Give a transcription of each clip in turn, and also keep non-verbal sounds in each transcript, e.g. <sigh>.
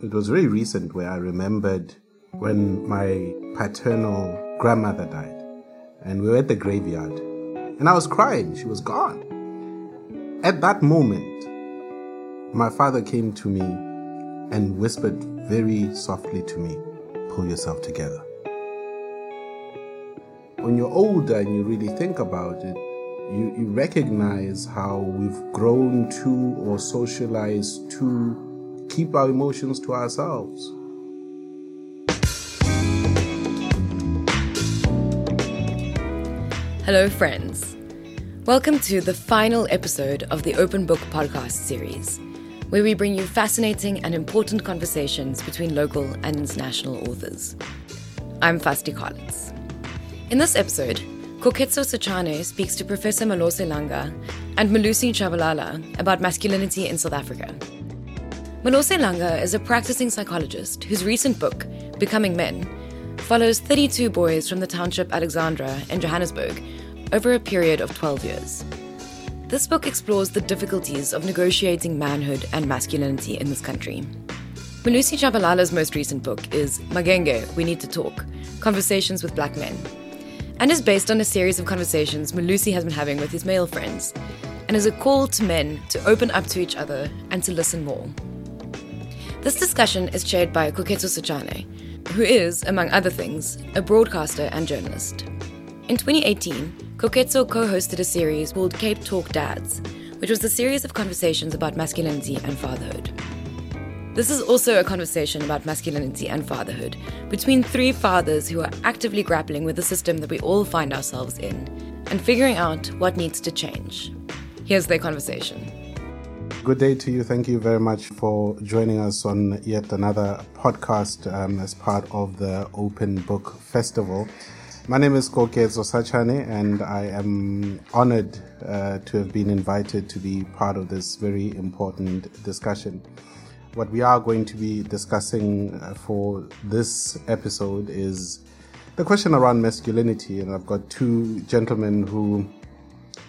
it was very recent where I remembered when my paternal grandmother died. And we were at the graveyard. And I was crying. She was gone. At that moment, my father came to me and whispered very softly to me, Pull yourself together. When you're older and you really think about it, you, you recognize how we've grown to or socialized to keep our emotions to ourselves. Hello, friends. Welcome to the final episode of the Open Book podcast series, where we bring you fascinating and important conversations between local and international authors. I'm Vasti Calitz. In this episode, Koketso Sachane speaks to Professor Malose Langa and Melusi Tshabalala about masculinity in South Africa. Malose Langa is a practicing psychologist whose recent book, Becoming Men, follows 32 boys from the township Alexandra in Johannesburg over a period of 12 years. This book explores the difficulties of negotiating manhood and masculinity in this country. Melusi Tshabalala's most recent book is Magenge, We Need to Talk Conversations with Black Men, and is based on a series of conversations Melusi has been having with his male friends, and is a call to men to open up to each other and to listen more. This discussion is chaired by Koketso Sachane, who is, among other things, a broadcaster and journalist. In 2018, Koketso co hosted a series called Cape Talk Dads, which was a series of conversations about masculinity and fatherhood. This is also a conversation about masculinity and fatherhood between three fathers who are actively grappling with the system that we all find ourselves in and figuring out what needs to change. Here's their conversation. Good day to you. Thank you very much for joining us on yet another podcast um, as part of the Open Book Festival. My name is Koketso Sachane, and I am honored uh, to have been invited to be part of this very important discussion. What we are going to be discussing uh, for this episode is the question around masculinity, and I've got two gentlemen who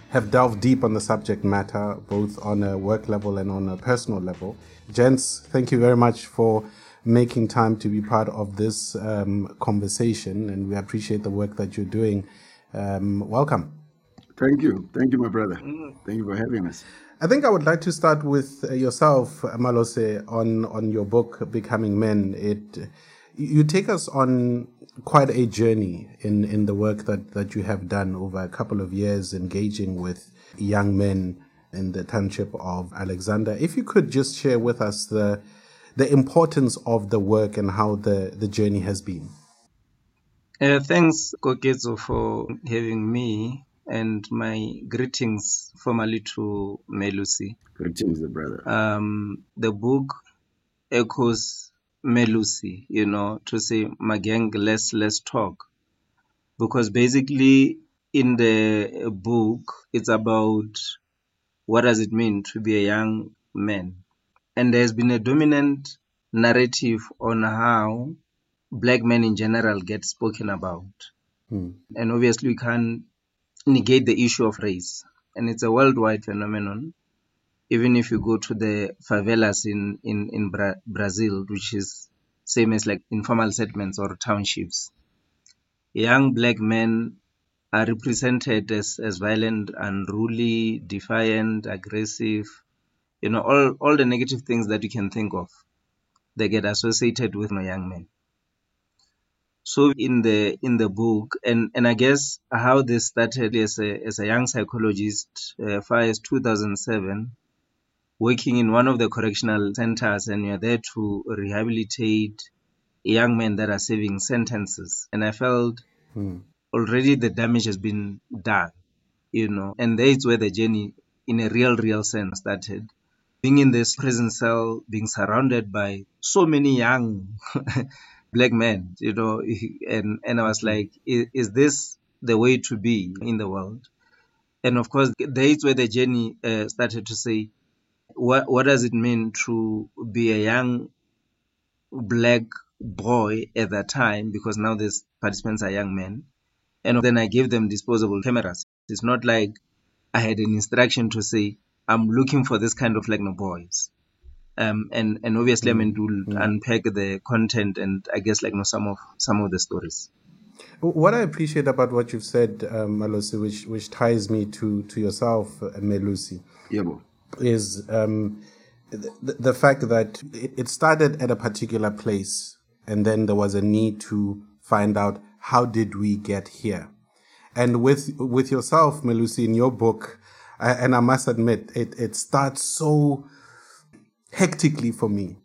have delved deep on the subject matter, both on a work level and on a personal level. Gents, thank you very much for making time to be part of this um, conversation, and we appreciate the work that you're doing. Um, welcome. Thank you. Thank you, my brother. Thank you for having us. I think I would like to start with uh, yourself, Malose, on, on your book, Becoming Men. It you take us on quite a journey in, in the work that, that you have done over a couple of years engaging with young men in the township of Alexandra. If you could just share with us the the importance of the work and how the, the journey has been. Uh, thanks, Koketso, for having me and my greetings formally to Melusi. Greetings, the brother. Um, the book echoes Melusi, you know, to say, Magang, let's, let's talk. Because basically, in the book, it's about what does it mean to be a young man. And there's been a dominant narrative on how black men in general get spoken about. Hmm. And obviously, we can't negate the issue of race. And it's a worldwide phenomenon. Even if you go to the favelas in, in, in Bra- Brazil, which is same as like informal settlements or townships, young black men are represented as, as violent, unruly, defiant, aggressive, you know, all, all the negative things that you can think of. They get associated with my young men. So in the in the book, and, and I guess how this started as a as a young psychologist, uh, far as 2007, working in one of the correctional centers, and you're there to rehabilitate young men that are serving sentences. And I felt Hmm. already the damage has been done, you know, and that's where the journey, in a real, real sense, started. Being in this prison cell, being surrounded by so many young <laughs> black men, you know, <laughs> and, and I was like, is, is this the way to be in the world? And of course, that's where the journey uh, started to say, what, what does it mean to be a young black boy at that time? Because now these participants are young men. And then I gave them disposable cameras. It's not like I had an instruction to say, I'm looking for this kind of like no boys. Um, and and obviously, I mean, we'll unpack the content and I guess like you know, some of some of the stories. What I appreciate about what you've said, um, Malusi, which which ties me to to yourself, uh, Melusi, Yeah, bro. Is um, the, the fact that it, started at a particular place, and then there was a need to find out how did we get here. And with with yourself, Melusi, in your book, I, and I must admit, it it starts so hectically for me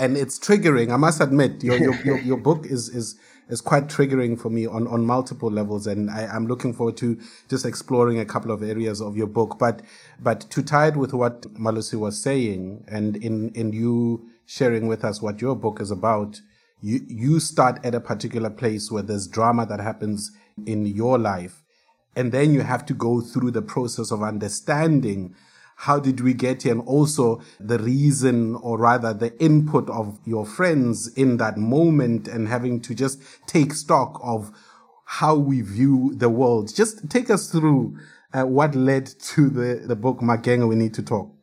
and it's triggering. I must admit, your your, your, your book is is is quite triggering for me on on multiple levels, and I, I'm looking forward to just exploring a couple of areas of your book. But but to tie it with what Malusi was saying, and in in you sharing with us what your book is about, you you start at a particular place where there's drama that happens in your life, and then you have to go through the process of understanding how did we get here and also the reason or rather the input of your friends in that moment and having to just take stock of how we view the world just take us through uh, what led to the, the book Magenge we need to talk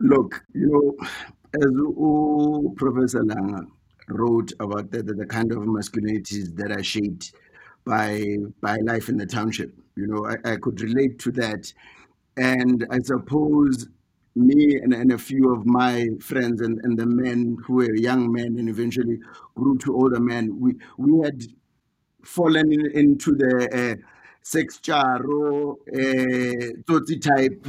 Look, you know, as Professor Langa wrote about the, the, the kind of masculinities that are shaped by by life in the township, you know, I, I could relate to that. And I suppose me and, and a few of my friends and, and the men who were young men and eventually grew to older men, we, we had fallen in, into the uh, sex charo, uh, type,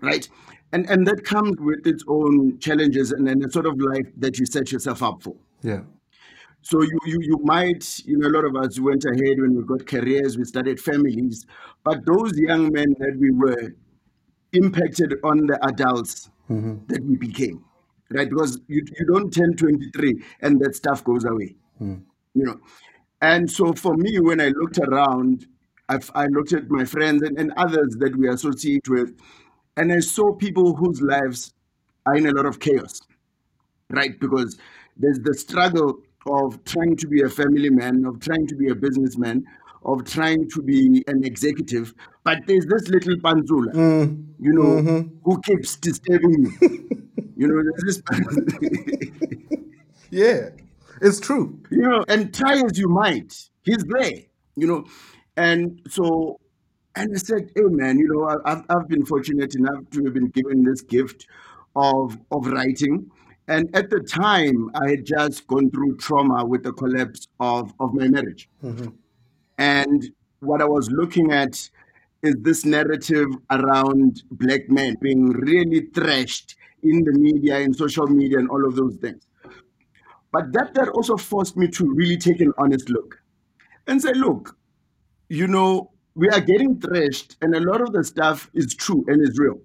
right? And and that comes with its own challenges and then a sort of life that you set yourself up for. yeah So you, you you might, you know, a lot of us went ahead when we got careers, we started families, but those young men that we were impacted on the adults mm-hmm. that we became, right? Because you, you don't turn 23 and that stuff goes away, mm. you know. And so for me, when I looked around, I've, I looked at my friends and, and others that we associate with, and I saw people whose lives are in a lot of chaos right? Because there's the struggle of trying to be a family man, of trying to be a businessman, of trying to be an executive. But there's this little panzula, mm. you know, mm-hmm. who keeps disturbing you. <laughs> you know, there's this, <laughs> yeah it's true you know, and try as you might, he's there, you know. And so, and I said, hey man, you know, I've, I've been fortunate enough to have been given this gift of, of writing. And at the time, I had just gone through trauma with the collapse of, of my marriage. Mm-hmm. And what I was looking at is this narrative around black men being really thrashed in the media, in social media, and all of those things. But that, that also forced me to really take an honest look and say, look, you know, we are getting thrashed, and a lot of the stuff is true and is real.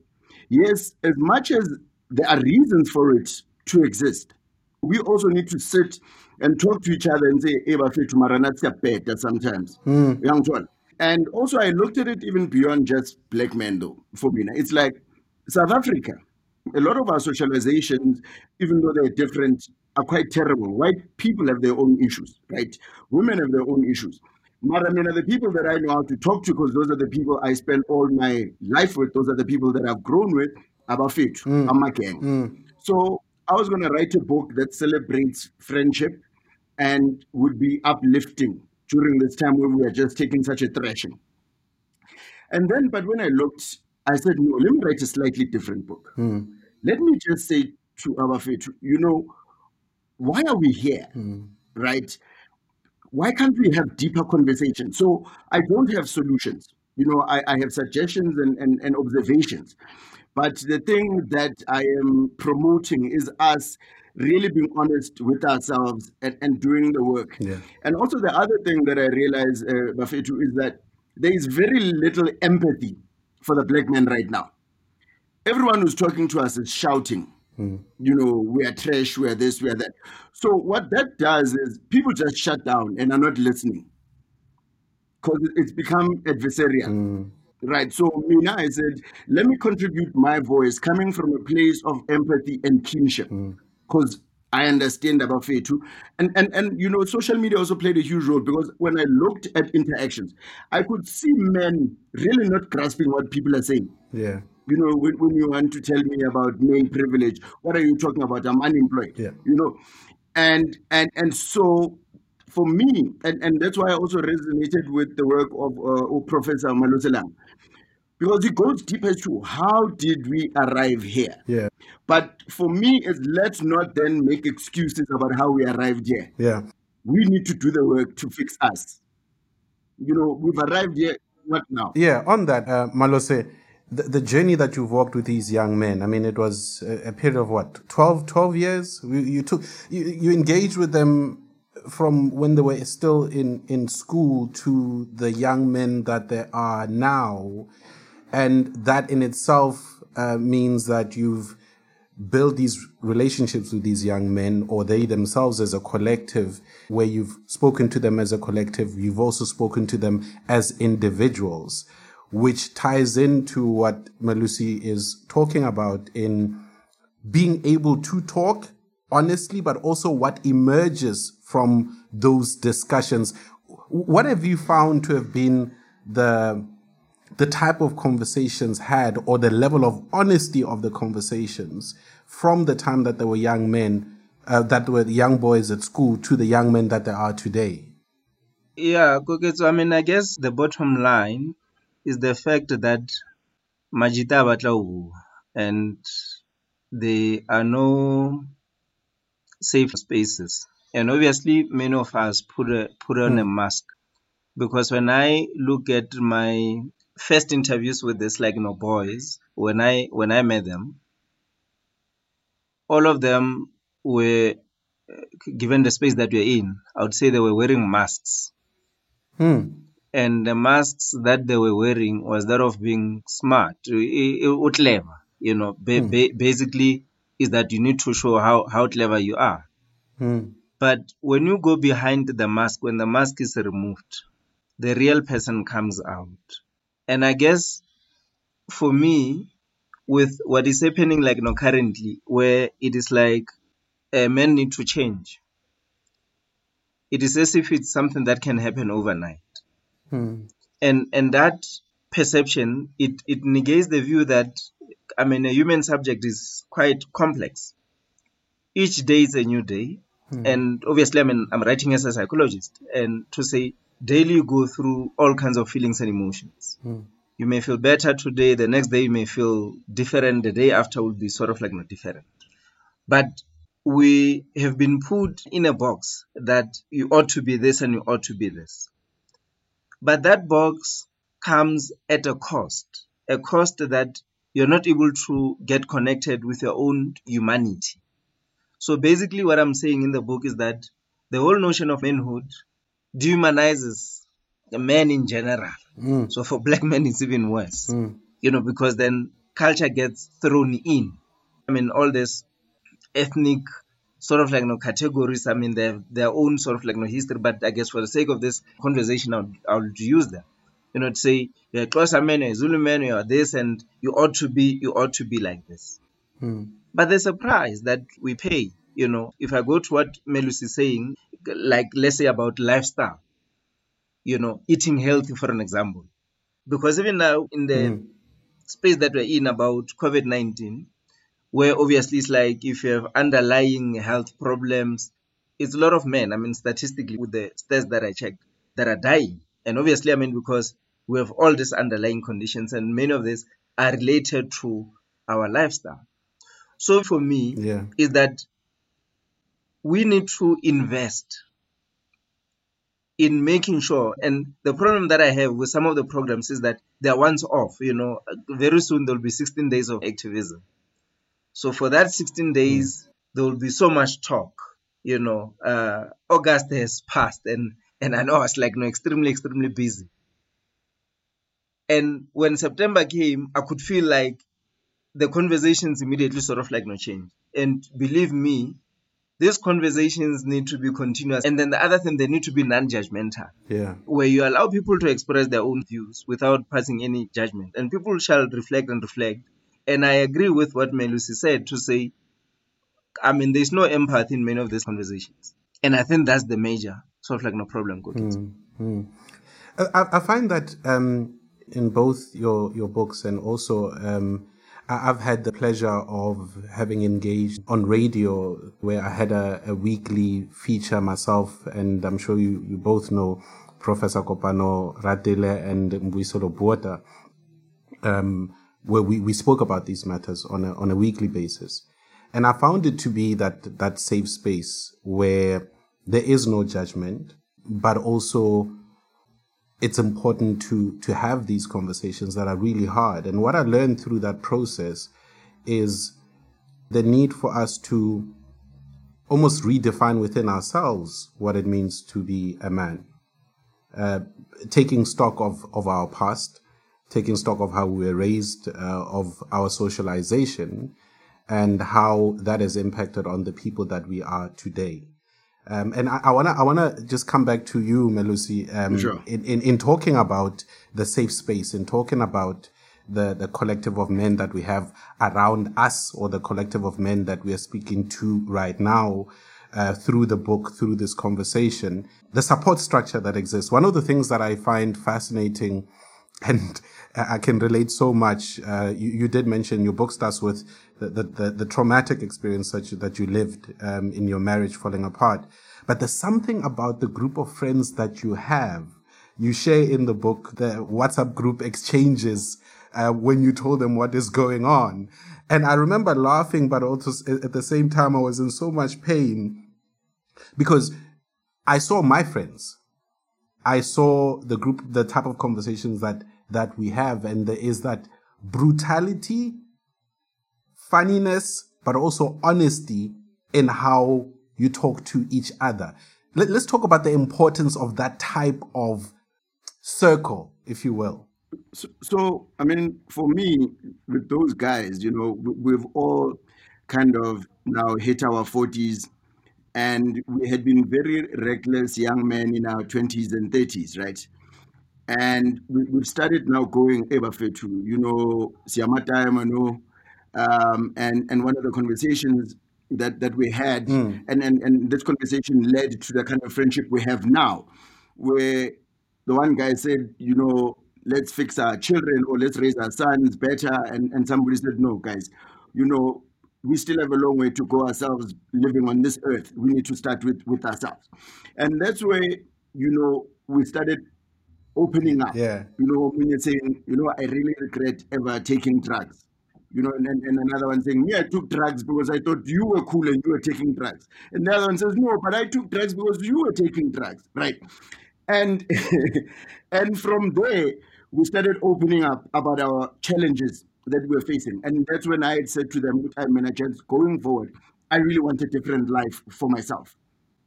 Yes, as much as there are reasons for it to exist, we also need to sit and talk to each other and say, "Eh, bafethu, mara siyabheda sometimes. Uyangithola? And also, I looked at it even beyond just black men, though, for me. It's like South Africa. A lot of our socializations, even though they're different, are quite terrible. White people have their own issues, right? Women have their own issues. Mara mina, the people that I know how to talk to, because those are the people I spend all my life with, those are the people that I've grown with, abafethu, amagang. So I was going to write a book that celebrates friendship and would be uplifting during this time when we are just taking such a thrashing. And then, but when I looked, I said, no, let me write a slightly different book. Hmm. Let me just say to Abafethu, you know, why are we here? Hmm. Right? Why can't we have deeper conversations? So I don't have solutions. You know, I, I have suggestions and, and, and observations. But the thing that I am promoting is us really being honest with ourselves and, and doing the work. Yeah. And also the other thing that I realize, uh, Bafetu, is that there is very little empathy for the black man right now. Everyone who's talking to us is shouting, hmm. you know, we are trash, we are this, we are that. So what that does is people just shut down and are not listening because it's become adversarial. Hmm. Right. So Mina, I said, let me contribute my voice coming from a place of empathy and kinship. Hmm. Because I understand about too. And and and you know, social media also played a huge role because when I looked at interactions, I could see men really not grasping what people are saying. yeah You know, when, when you want to tell me about male privilege, what are you talking about? I'm unemployed. Yeah. You know, and and and so for me, and, and that's why I also resonated with the work of, uh, of Professor Malose Langa, because it goes deeper to how did we arrive here. Yeah. But for me, it's let's not then make excuses about how we arrived here. Yeah. We need to do the work to fix us. You know, we've arrived here. What now? Yeah, on that, uh, Malose, the, the journey that you've walked with these young men, I mean, it was a, a period of what, 12, 12 years? You, you took, you, you engaged with them from when they were still in, in school to the young men that they are now. And that in itself uh, means that you've built these relationships with these young men or they themselves as a collective where you've spoken to them as a collective. You've also spoken to them as individuals, which ties into what Malusi is talking about in being able to talk honestly, but also what emerges from those discussions. What have you found to have been the the type of conversations had or the level of honesty of the conversations from the time that they were young men, uh, that were young boys at school to the young men that they are today? Yeah, Koketso, I mean, I guess the bottom line is the fact that Majita batla and there are no safe spaces. And obviously, many of us put a, put on a mask because when I look at my first interviews with this like you know boys when I when I met them, all of them were uh, given the space that we're in. I would say they were wearing masks, Hmm. and the masks that they were wearing was that of being smart, I- clever. You know, ba- ba- basically is that you need to show how how clever you are. Hmm. But when you go behind the mask, when the mask is removed, the real person comes out. And I guess for me, with what is happening like know, currently, where it is like uh, men need to change, it is as if it's something that can happen overnight. Hmm. And and that perception it, it negates the view that I mean a human subject is quite complex. Each day is a new day. And obviously I mean I'm writing as a psychologist and to say daily you go through all kinds of feelings and emotions. Hmm. You may feel better today, the next day you may feel different, the day after will be sort of like not different. But we have been put in a box that you ought to be this and you ought to be this. But that box comes at a cost, a cost that you're not able to get connected with your own humanity. So basically, what I'm saying in the book is that the whole notion of manhood dehumanizes the man in general. Hmm. So for black men, it's even worse, hmm. you know, because then culture gets thrown in. I mean, all this ethnic sort of like you know, categories. I mean, they have their own sort of like you know, history. But I guess for the sake of this conversation, I'll, I'll use them. You know, to say you're a Xhosa man, you're a Zulu man, you're this, and you ought to be, you ought to be like this. Hmm. But there's a price that we pay. You know, if I go to what Melus is saying, like let's say about lifestyle, you know, eating healthy, for an example, because even now in the mm. space that we're in about COVID 19, where obviously it's like if you have underlying health problems, it's a lot of men. I mean, statistically, with the stats that I checked, that are dying. And obviously, I mean, because we have all these underlying conditions, and many of these are related to our lifestyle. So for me, Yeah. is that we need to invest in making sure and the problem that i have with some of the programs is that they're once off you know very soon there'll be 16 days of activism. So for that 16 days there will be so much talk you know uh august has passed and and i know i was like no extremely extremely busy. And when september came i could feel like the conversations immediately sort of like no change. And believe me these conversations need to be continuous and then the other thing they need to be non-judgmental Yeah. where you allow people to express their own views without passing any judgment and people shall reflect and reflect and i agree with what melusi said to say i mean there's no empathy in many of these conversations and i think that's the major sort of like no problem Koketso. I, I find that um, in both your, your books and also um, I've had the pleasure of having engaged on radio where I had a, a weekly feature myself, and I'm sure you, you both know Professor Kopano Ratele and Mbuyiselo Botha, um, where we, we spoke about these matters on a, on a weekly basis. And I found it to be that, that safe space where there is no judgment, but also it's important to to have these conversations that are really hard. And what I learned through that process is the need for us to almost redefine within ourselves what it means to be a man. Uh, taking stock of, of our past, taking stock of how we were raised, uh, of our socialization, and how that has impacted on the people that we are today. Um, and I, I, wanna I wanna just come back to you, Melusi, um, sure. in, in, in talking about the safe space, in talking about the, the collective of men that we have around us, or the collective of men that we are speaking to right now. Uh, through the book, through this conversation, the support structure that exists. One of the things that I find fascinating and I can relate so much. Uh, you, you, did mention your book starts with the, the, the, the traumatic experience that you, that you lived um, in your marriage falling apart. But there's something about the group of friends that you have. You share in the book the WhatsApp group exchanges uh, when you told them what is going on. And I remember laughing, but also at the same time, I was in so much pain because I saw my friends. I saw the group, the type of conversations that, that we have. And there is that brutality funniness, but also honesty in how you talk to each other. Let, us talk about the importance of that type of circle, if you will. So, so, I mean, for me, with those guys, you know, we've all kind of now hit our 40s and we had been very reckless young men in our 20s and 30s, right? And we, have started now going Ebafetu, you know, Siamata, I know, um, and and one of the conversations that that we had, mm. and, and and this conversation led to the kind of friendship we have now, where the one guy said, you know, let's fix our children or let's raise our sons better, and and somebody said, no, guys, you know, we still have a long way to go ourselves living on this earth. We need to start with with ourselves, and that's where you know we started opening up. Yeah. You know, when you're saying, you know, I really regret ever taking drugs you know, and, and, and another one saying, Me, I took drugs because I thought you were cool and you were taking drugs. And the other one says, No, but I took drugs because you were taking drugs. Right. And <laughs> and from there, we started opening up about our challenges that we were facing. And that's when I had said to them, time managers, going forward, I really want a different life for myself.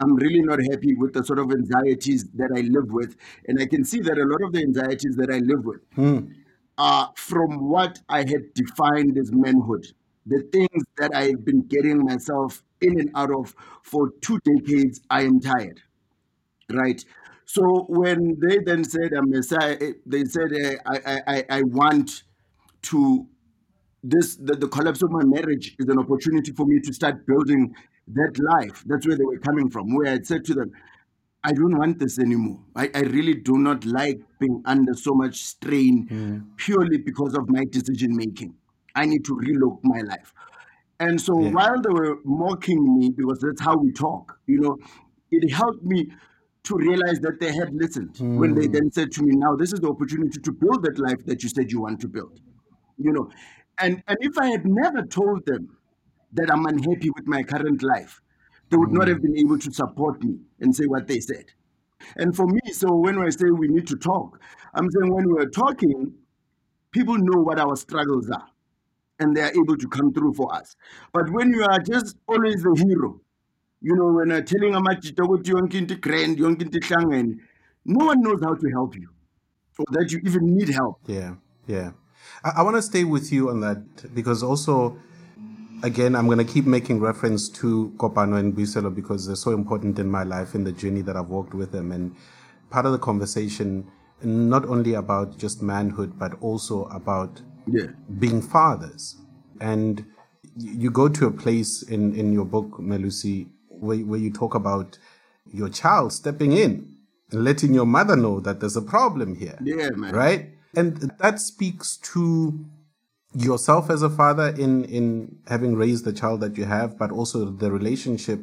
I'm really not happy with the sort of anxieties that I live with. And I can see that a lot of the anxieties that I live with hmm uh, from what I had defined as manhood, the things that I've been getting myself in and out of for two decades, I am tired. Right. So when they then said, I'm Messiah, they said, uh, I, I, I want to, this, the, the collapse of my marriage is an opportunity for me to start building that life. That's where they were coming from, where I said to them, I don't want this anymore. I, I really do not like being under so much strain mm. purely because of my decision making. I need to relook my life. And so yeah. while they were mocking me, because that's how we talk, you know, it helped me to realize that they had listened mm. when they hmm. then said to me, now this is the opportunity to build that life that you said you want to build. You know, and and if I had never told them that I'm unhappy with my current life, they would not have mm. been able to support me and say what they said. And for me, so when I say we need to talk, I'm saying when we're talking, people know what our struggles are and they are able to come through for us. But when you are just always the hero, you know, when I'm telling amajita grand, no one knows how to help you or that you even need help. Yeah, yeah. I, I want to stay with you on that because also again, I'm going to keep making reference to Kopano and Mbuyiselo because they're so important in my life in the journey that I've walked with them. And part of the conversation, not only about just manhood, but also about yeah. being fathers. And you go to a place in, in your book, Melusi, where, where you talk about your child stepping in and letting your mother know that there's a problem here. Yeah, man. Right? And that speaks to yourself as a father in in having raised the child that you have, but also the relationship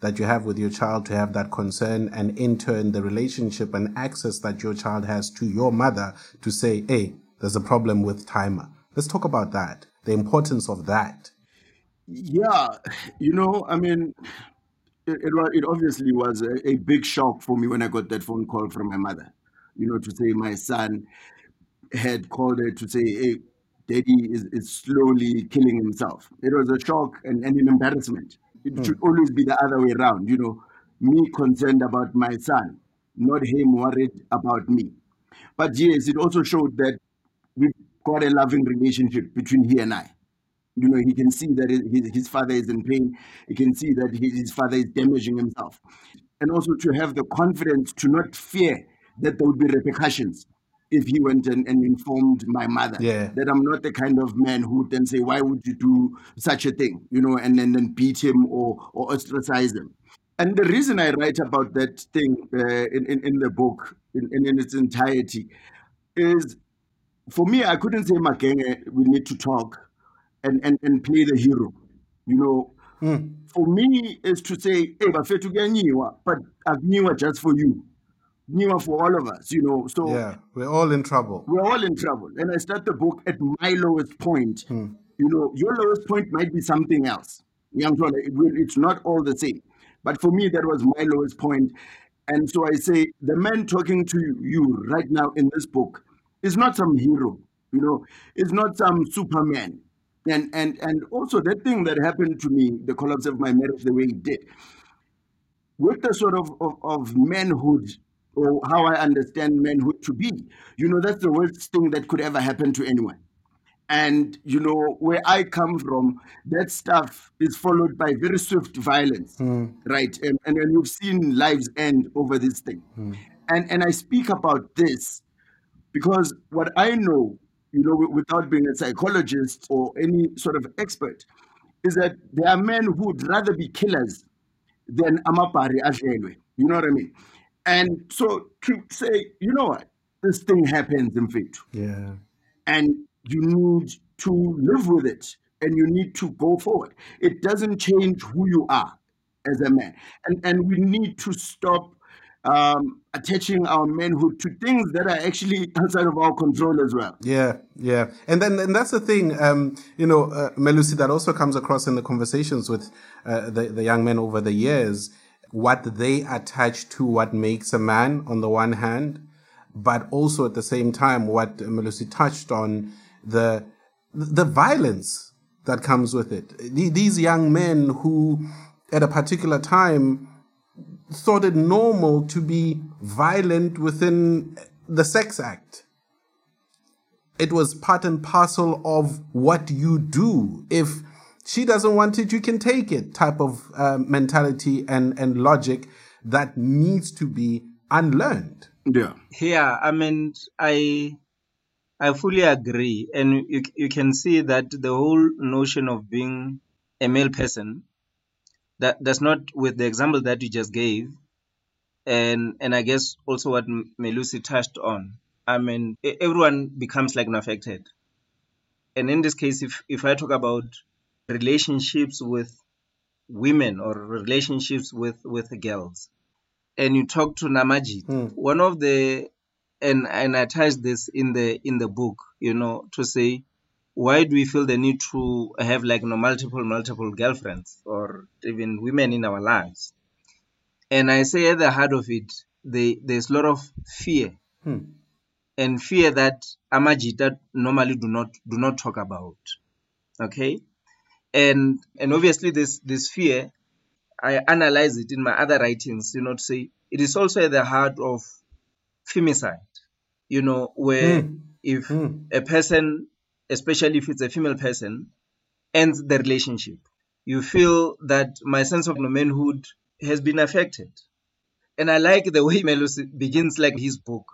that you have with your child to have that concern and in turn the relationship and access that your child has to your mother to say, hey, there's a problem with timer. Let's talk about that, the importance of that. Yeah, you know, I mean, it, it, it obviously was a, a big shock for me when I got that phone call from my mother, you know, to say my son had called her to say, hey, daddy is, is slowly killing himself. It was a shock and, and an embarrassment. It mm. should always be the other way around, you know, me concerned about my son, not him worried about me. But yes, it also showed that we've got a loving relationship between he and I. You know, he can see that his, his father is in pain. He can see that his father is damaging himself. And also to have the confidence to not fear that there will be repercussions if he went and, and informed my mother yeah. that I'm not the kind of man who would then say, Why would you do such a thing? You know, and then, then beat him or, or ostracize him. And the reason I write about that thing uh, in, in, in, the book in, in, its entirety is for me, I couldn't say, Magenge, we need to talk and, and, and play the hero. You know, mm. for me, is to say, hey, but I've just for you newer for all of us, you know. So yeah, we're all in trouble. We're all in trouble. And I start the book at my lowest point. Hmm. You know, your lowest point might be something else. Young it it's not all the same. But for me, that was my lowest point. And so I say, the man talking to you right now in this book is not some hero, you know, it's not some Superman. And and and also that thing that happened to me, the collapse of my marriage, the way it did, with the sort of, of, of manhood or how I understand manhood to be. You know, that's the worst thing that could ever happen to anyone. And, you know, where I come from, that stuff is followed by very swift violence, mm. right? And, and, and we've seen lives end over this thing. Mm. And, and I speak about this because what I know, you know, without being a psychologist or any sort of expert, is that there are men who would rather be killers than amapari ajelwe. You know what I mean? And so to say, you know what, this thing happens in faith. Yeah. And you need to live with it and you need to go forward. It doesn't change who you are as a man. And and we need to stop um, attaching our manhood to things that are actually outside of our control as well. Yeah, yeah, and then and that's the thing, um, you know, uh, Melusi, that also comes across in the conversations with uh, the the young men over the years what they attach to what makes a man on the one hand, but also at the same time what Melusi touched on the the violence that comes with it. These young men who, at a particular time, thought it normal to be violent within the sex act. It was part and parcel of what you do. If she doesn't want it, you can take it type of uh, mentality and, and logic that needs to be unlearned. Yeah. Yeah, I mean, I I fully agree, and you you can see that the whole notion of being a male person that does not with the example that you just gave, and and I guess also what Melusi touched on. I mean, everyone becomes like an affected, and in this case, if if I talk about relationships with women or relationships with with girls and you talk to Namajit, mm. one of the and and I touched this in the in the book, you know, to say why do we feel the need to have like you know, multiple multiple girlfriends or even women in our lives? And I say at the heart of it, they, there's a lot of fear, hmm. and fear that Amajita normally do not do not talk about. Okay, and and obviously this this fear i analyze it in my other writings you know to say it is also at the heart of femicide you know where mm. if mm. a person especially if it's a female person ends the relationship you feel that my sense of manhood has been affected and i like the way <laughs> Melos begins like his book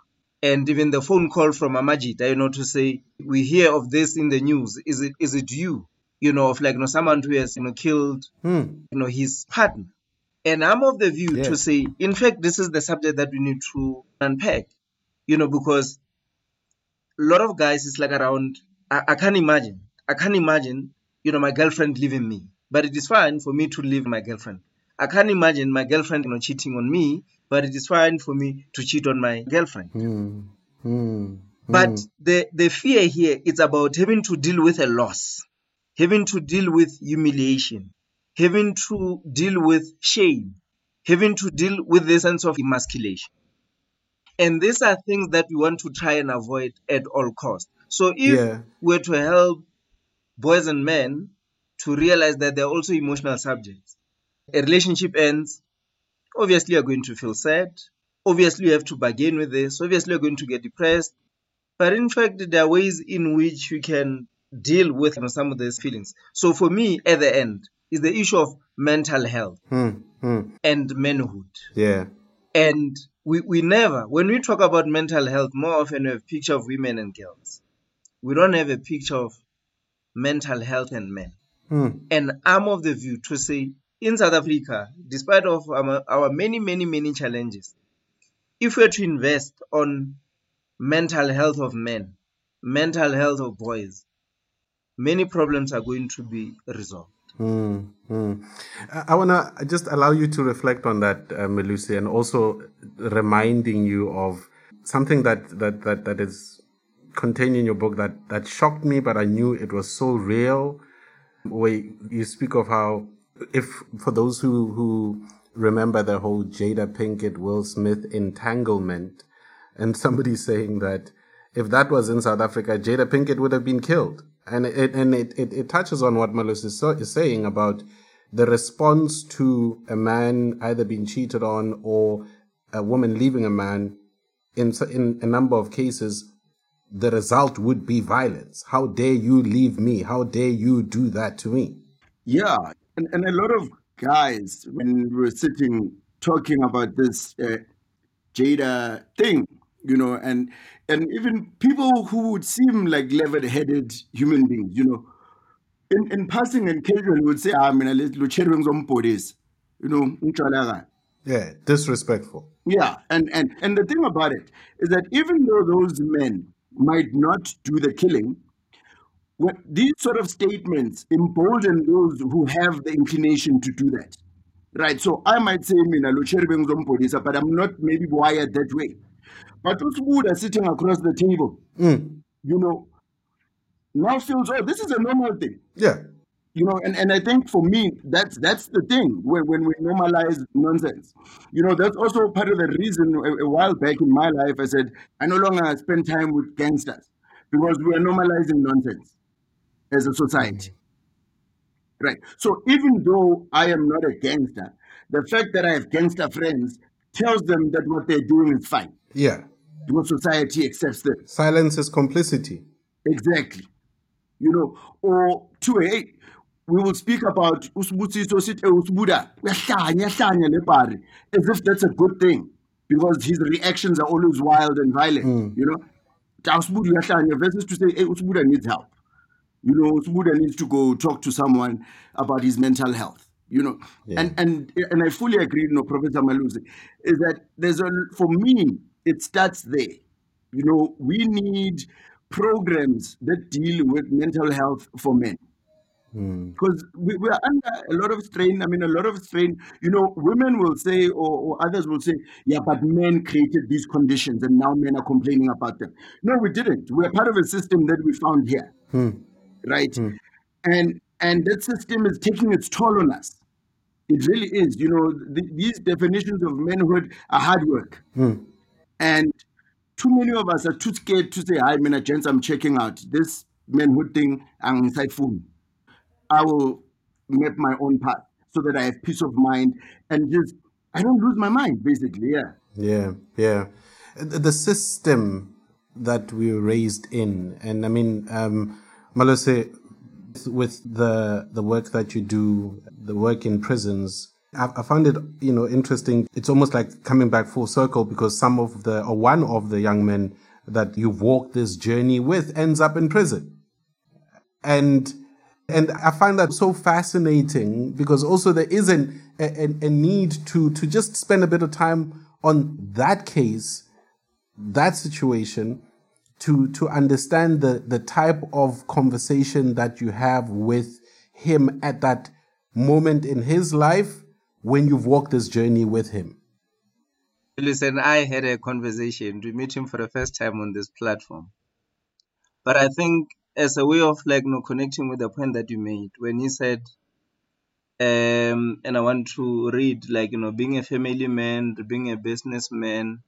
and even the phone call from Amajit, you know, to say, we hear of this in the news. Is it is it you? You know, of like, you know, someone who has, you know, killed, hmm. you know, his partner. And I'm of the view yes. to say, in fact, this is the subject that we need to unpack, you know, because a lot of guys is like around, I, I can't imagine. I can't imagine, you know, my girlfriend leaving me, but it is fine for me to leave my girlfriend. I can't imagine my girlfriend you know, cheating on me, but it is fine for me to cheat on my girlfriend. Mm. Mm. But the, the fear here is about having to deal with a loss, having to deal with humiliation, having to deal with shame, having to deal with the sense of emasculation. And these are things that we want to try and avoid at all costs. So if Yeah. we're to help boys and men to realize that they're also emotional subjects, a relationship ends, obviously you're going to feel sad. Obviously you have to bargain with this. Obviously you're going to get depressed. But in fact, there are ways in which we can deal with some of these feelings. So for me, at the end, is the issue of mental health Mm. Mm. and manhood. Yeah. And we, we never, when we talk about mental health, more often we have a picture of women and girls. We don't have a picture of mental health and men. Mm. And I'm of the view to say, in South Africa, despite of our, our many, many, many challenges, if we're to invest on mental health of men, mental health of boys, many problems are going to be resolved. Mm. I, I want to just allow you to reflect on that, uh, Melusi, and also reminding you of something that, that, that, that is contained in your book that, that shocked me, but I knew it was so real. Where you speak of how, if for those who, who remember the whole Jada Pinkett Will Smith entanglement, and somebody <laughs> saying that if that was in South Africa, Jada Pinkett would have been killed. And it, and it, it, it touches on what Malus is, so, is saying about the response to a man either being cheated on or a woman leaving a man. In, in a number of cases, the result would be violence. How dare you leave me? How dare you do that to me? Yeah, and, and a lot of guys, when we were sitting talking about this uh, Jada thing, you know, and and even people who would seem like level-headed human beings, you know, in, in passing and casually would say, "Ah, mina le- lo tshwere ngizompolisa," you know, "Ngitshwala Yeah, disrespectful. yeah, and, and and the thing about it is that even though those men might not do the killing, what these sort of statements embolden those who have the inclination to do that. Right. So I might say mina tshwere ngizompolisa, but I'm not maybe wired that way. But those who are sitting across the table, Mm, you know, now feels oh, this is a normal thing. Yeah. you know and, and i think for me that's that's the thing when, when we normalize nonsense. You know that's also part of the reason a, a while back in my life i said i no longer spend time with gangsters because we are normalizing nonsense as a society. Right. So even though i am not a gangster the fact that i have gangster friends tells them that what they're doing is fine Yeah. because society accepts them Silence is complicity. Exactly. You know, or to hey, we will speak about Usbutsiso sit Usbuda, uyahlanya, uyahlanya le pari, as if that's a good thing because his reactions are always wild and violent. Hmm. You know, Ta Usbuda uyahlanya versus to say, hey, Usbuda needs help. You know, Usbuda needs to go talk to someone about his mental health. You know, and and and I fully agree, you know, Professor Malusi, is that there's a for me, it starts there. You know, we need programs that deal with mental health for men hmm. because we, we are under a lot of strain. I mean, a lot of strain. You know, women will say, or, or others will say, yeah, but men created these conditions and now men are complaining about them. No, we didn't. We're part of a system that we found here, hmm. right? Hmm. And and that system is taking its toll on us. It really is. You know, th- these definitions of manhood are hard work. And too many of us are too scared to say, hi, mina gents, I'm checking out. This manhood thing, ang phone. I will map my own path so that I have peace of mind and just I don't lose my mind, basically. Yeah. Yeah, yeah. The the system that we were raised in, and I mean, um, Malose, with the the work that you do, the work in prisons, I, found it, you know, interesting. It's almost like coming back full circle because some of the, or one of the young men that you've walked this journey with ends up in prison and and I find that so fascinating because also there is an, a a need to to just spend a bit of time on that case, that situation, to to understand the the type of conversation that you have with him at that moment in his life when you've walked this journey with him? Listen, I had a conversation to meet him for the first time on this platform. But I think as a way of like you know, connecting with the point that you made when he said um and I want to read like you know being a family man, being a businessman,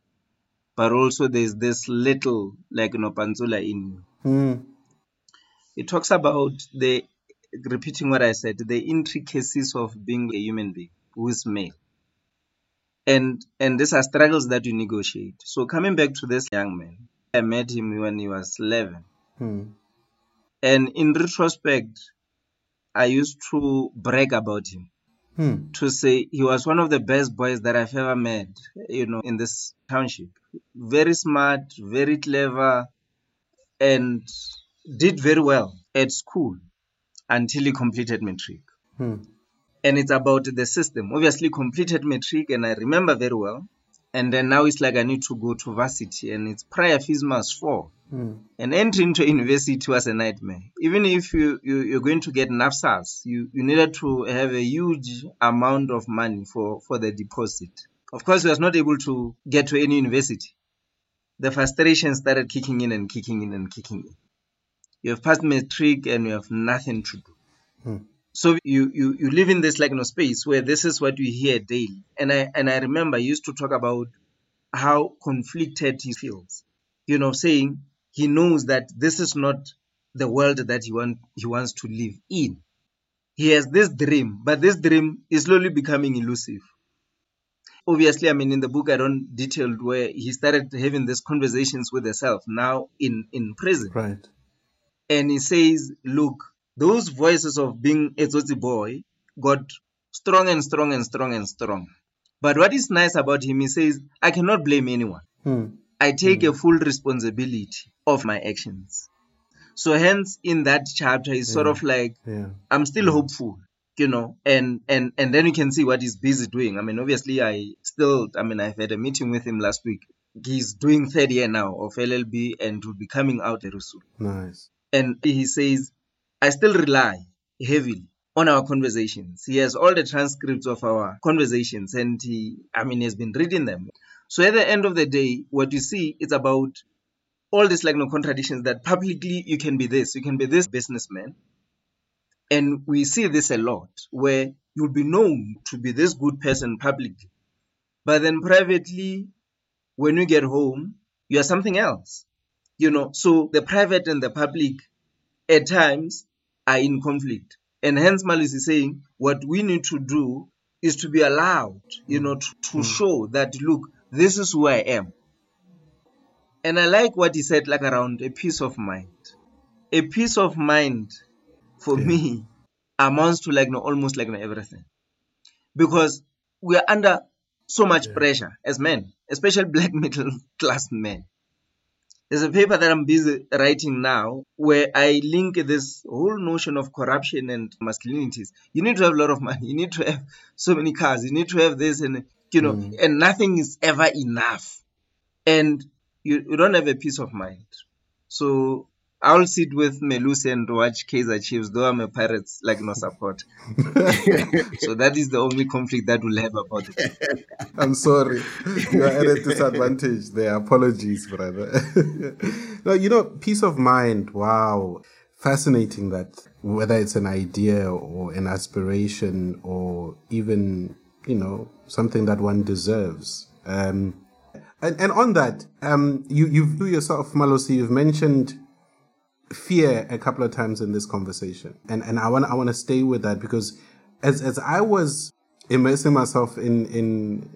but also there's this little like you know panzula in you. Mm. It talks about the repeating what I said, the intricacies of being a human being is male. And and these are struggles that you negotiate. So coming back to this young man, I met him when he was 11. Mm. And in retrospect, I used to brag about him Hmm. to say he was one of the best boys that I've ever met, you know, in this township. Very smart, very clever, and did very well at school until he completed matric. Hmm. And it's about the system. Obviously, completed matric, and I remember very well. And then now it's like I need to go to varsity, and it's prior must four. Hmm. And entry into university was a nightmare. Even if you, you you're going to get NSFAS, you, you needed to have a huge amount of money for, for the deposit. Of course, he was not able to get to any university. The frustration started kicking in and kicking in and kicking in. You have passed matric and you have nothing to do. Hmm. So you, you you live in this like you know, space where this is what you hear daily. And I and I remember I used to talk about how conflicted he feels. You know, saying he knows that this is not the world that he want he wants to live in. He has this dream, but this dream is slowly becoming elusive. Obviously, I mean in the book I don't detail where he started having these conversations with himself now in, in prison. Right. And he says, Look, those voices of being a Tsotsi boy got strong and strong and strong and strong. But what is nice about him, he says, I cannot blame anyone. Hmm. I take a full responsibility of my actions. So hence in that chapter is sort of like Yeah. I'm still hopeful, you know, and and and then you can see what he's busy doing. I mean, obviously, I still, I mean, I've had a meeting with him last week. He's doing third year now of LLB and will be coming out very soon. Nice. And he says, I still rely heavily on our conversations. He has all the transcripts of our conversations, and he, I mean, has been reading them. So at the end of the day, what you see is about all these like no contradictions that publicly you can be this, you can be this businessman. And we see this a lot where you'll be known to be this good person publicly. But then privately, when you get home, you are something else. You know, so the private and the public at times are in conflict. And hence Malus is saying what we need to do is to be allowed, you know, to, to mm. show that look, this is who I am. And I like what he said, like around a peace of mind. A peace of mind for Yeah. me amounts to like no, almost like no, everything. Because we are under so much Yeah. pressure as men, especially <laughs> black middle class men. There's a paper that I'm busy writing now where I link this whole notion of corruption and masculinities. You need to have a lot of money. You need to have so many cars. You need to have this and you know, Mm. and nothing is ever enough. And you, you don't have a peace of mind. So I'll sit with Melusi and watch Kaiser Chiefs, though I'm a Pirates like no support. <laughs> so that is the only conflict that we'll have about it. <laughs> I'm sorry. You are at a disadvantage there. Apologies, brother. <laughs> no, you know, peace of mind. Wow. Fascinating that whether it's an idea or an aspiration or even, you know, something that one deserves. Um, and, and on that, um, you, you've you yourself, Malosi, you've mentioned fear a couple of times in this conversation. And and I want I want to stay with that because as as I was immersing myself in in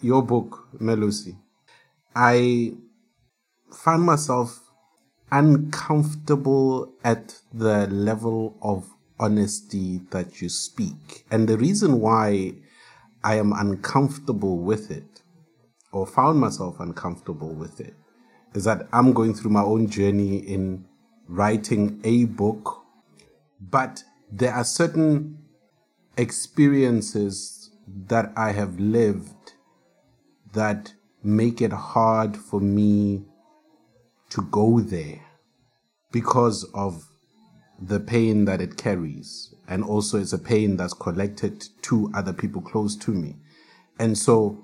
your book, Melusi, I found myself uncomfortable at the level of honesty that you speak. And the reason why I am uncomfortable with it or found myself uncomfortable with it is that I'm going through my own journey in writing a book, but there are certain experiences that I have lived that make it hard for me to go there because of the pain that it carries. And also, it's a pain that's collected to other people close to me. And so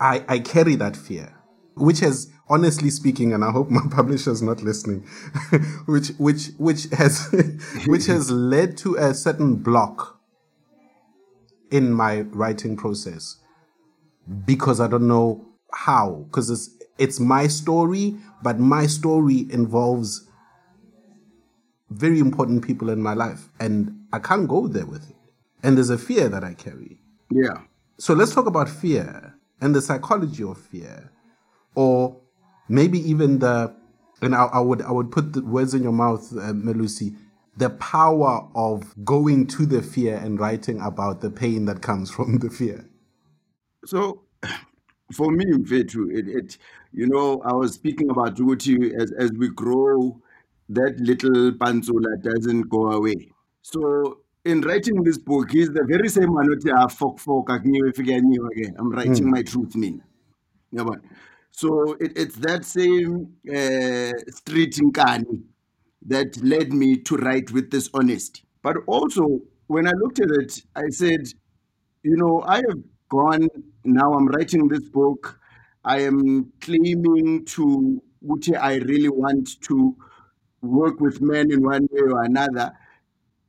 I, I carry that fear, which has, honestly speaking, and I hope my <laughs> publisher's not listening, <laughs> which, which, which has, <laughs> which has led to a certain block in my writing process because I don't know how, because it's, it's my story, but my story involves very important people in my life, and I can't go there with it. And there's a fear that I carry. Yeah. So let's talk about fear and the psychology of fear, or maybe even the. And I, I would I would put the words in your mouth, uh, Melusi. The power of going to the fear and writing about the pain that comes <laughs> from the fear. So, <clears throat> for me, Mfethu, it, it, you know, I was speaking about Juguti as, as we grow, that little panzula doesn't go away. So, in writing this book, he's the very same one that I folk folk again. I'm writing my truth, mean. So it, it's that same uh, street Kani that led me to write with this honesty. But also, when I looked at it, I said, you know, I have gone now. I'm writing this book. I am claiming to which I really want to work with men in one way or another.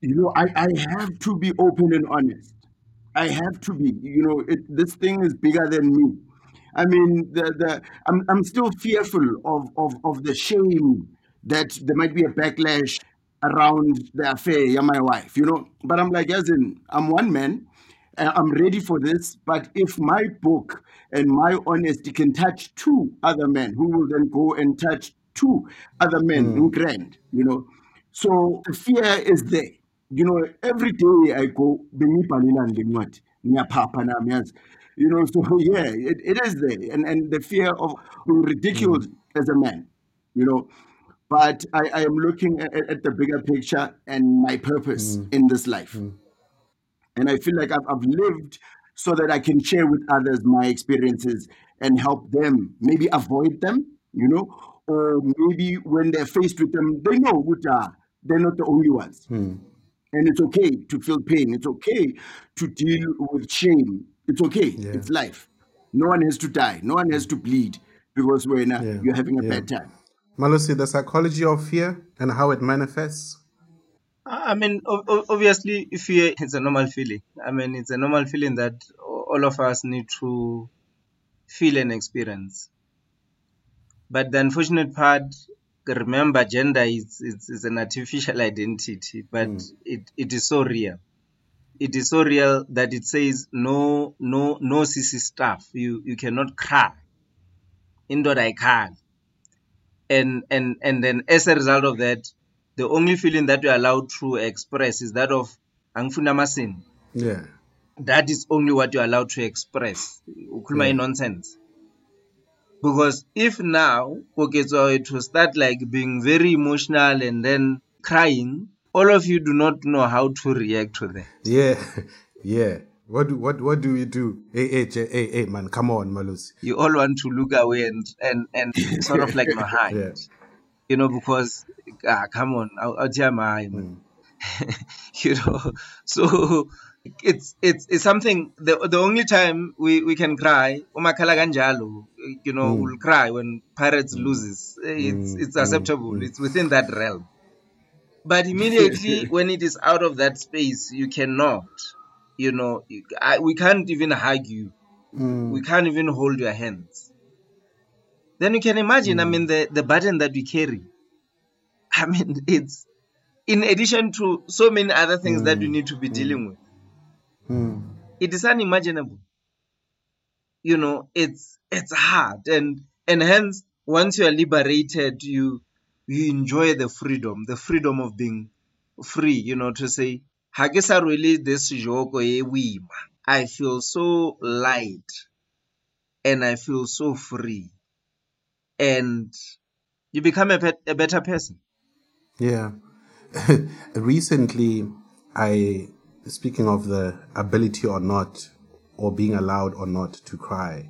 You know, I, I have to be open and honest. I have to be. You know, it, this thing is bigger than me. I mean, the the I'm I'm still fearful of of of the shame that there might be a backlash around the affair. Yeah, my wife. You know, but I'm like, as in, I'm one man. I'm ready for this. But if my book and my honesty can touch two other men, who will then go and touch two other men in hmm. grand, you know. So the fear is there. You know, every day I go, "Bengibhalela ngencwadi, ngiyaphapha nami, yazi." You know, so <laughs> yeah, it, it is there. And and the fear of being ridiculed as mm. a man, you know. But I, I am looking at, at the bigger picture and my purpose mm. in this life. Mm. And I feel like I've, I've lived so that I can share with others my experiences and help them maybe avoid them, you know, or maybe when they're faced with them, they know which are they're not the only ones. And it's okay to feel pain. It's okay to deal with shame. It's okay. Yeah. It's life. No one has to die. No one has to bleed because we're in a, Yeah. you're having a Yeah. bad time. Malose, the psychology of fear and how it manifests. I mean, o- o- obviously, fear is a normal feeling. I mean, it's a normal feeling that all of us need to feel and experience. But the unfortunate part, remember, gender is, is, is an artificial <laughs> identity, but hmm. it, it is so real. It is so real that it says no, no, no sissy stuff. You, you cannot cry. In Indoor I can. And, and, and then as a result of that, the only feeling that you're allowed to express is that of angifuna amasin. Yeah. That is only what you're allowed to express. Ukhuluma Yeah. nonsense. Because if now, okay, so it will start like being very emotional and then crying, all of you do not know how to react to that. Yeah. <laughs> Yeah. What do, what what do we do? Hey, hey, hey, hey, man, come on, Malusi. You all want to look away and, and, and <laughs> sort of like no hide. Yeah. You know, because, ah, come on, I'll, I'll tell my eye, man. Mm. <laughs> you know so it's it's it's something the the only time we we can cry umakhala kanjalo you know mm. we'll cry when pirates mm. loses eh, it's it's acceptable it's within that realm but <laughs> immediately when it is out of that space you cannot you know you, I, we can't even hug you. Mm. We can't even hold your hands. Then you can imagine i mm. mean the the burden that we carry. <laughs> I mean it's in addition to so many other things that we mm. need to be dealing with. It is unimaginable. You know it's it's hard. And and hence once you are liberated you you enjoy the freedom the freedom of being free you know to say "Ha ke sa rwele this joko e boima." i feel so light and i feel so free and you become a, a better person Yeah. <laughs> Recently, I, speaking of the ability or not, or being allowed or not to cry,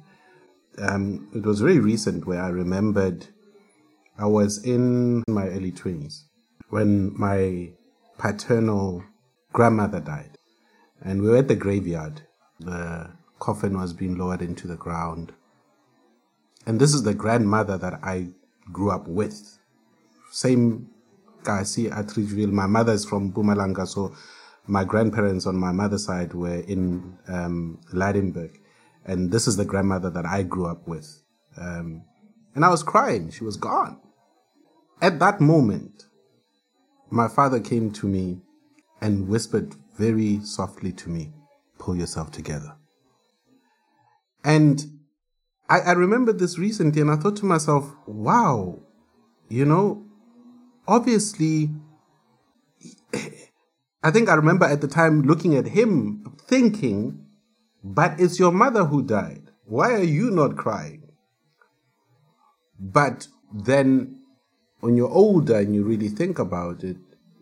um, it was very recent where I remembered I was in my early 20s when my paternal grandmother died. And we were at the graveyard. The coffin was being lowered into the ground. And this is the grandmother that I grew up with. Same Kasi at Ridgeville. My mother is from Mpumalanga, so my grandparents on my mother's side were in um, Lydenburg. And this is the grandmother that I grew up with. Um, and I was crying. She was gone. At that moment, my father came to me and whispered very softly to me, Pull yourself together. And I, I this recently and I thought to myself, wow, you know, obviously, <laughs> I think I remember at the time looking at him thinking, but it's your mother who died. Why are you not crying? But then when you're older and you really think about it,